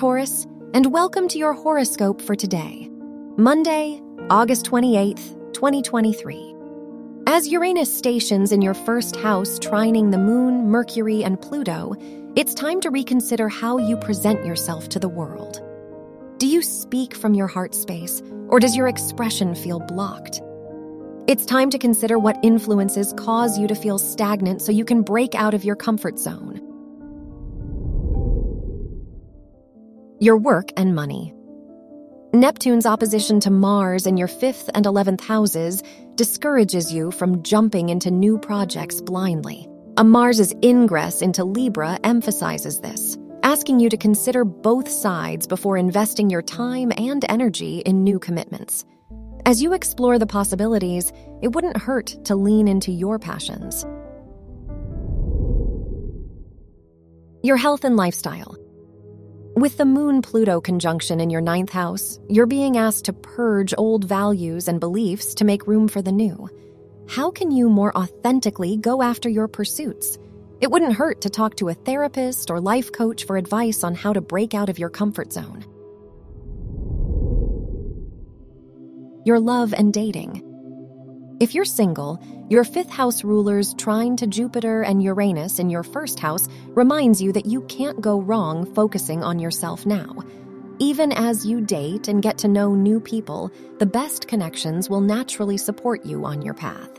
Taurus, and welcome to your horoscope for today, Monday, August 28th, 2023. As Uranus stations in your first house, trining the Moon, Mercury, and Pluto, it's time to reconsider how you present yourself to the world. Do you speak from your heart space, or does your expression feel blocked? It's time to consider what influences cause you to feel stagnant so you can break out of your comfort zone. Your work and money. Neptune's opposition to Mars in your fifth and 11th houses discourages you from jumping into new projects blindly. A Mars's ingress into Libra emphasizes this, asking you to consider both sides before investing your time and energy in new commitments. As you explore the possibilities, it wouldn't hurt to lean into your passions. Your health and lifestyle. With the Moon Pluto conjunction in your ninth house, you're being asked to purge old values and beliefs to make room for the new. How can you more authentically go after your pursuits? It wouldn't hurt to talk to a therapist or life coach for advice on how to break out of your comfort zone. Your love and dating. If you're single, your fifth house rulers trine to Jupiter and Uranus in your first house reminds you that you can't go wrong focusing on yourself now. Even as you date and get to know new people, the best connections will naturally support you on your path.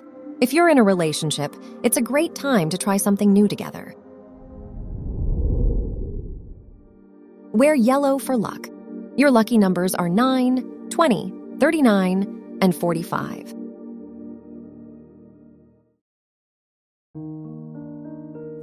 If you're in a relationship, it's a great time to try something new together. Wear yellow for luck. Your lucky numbers are 9, 20, 39, and 45.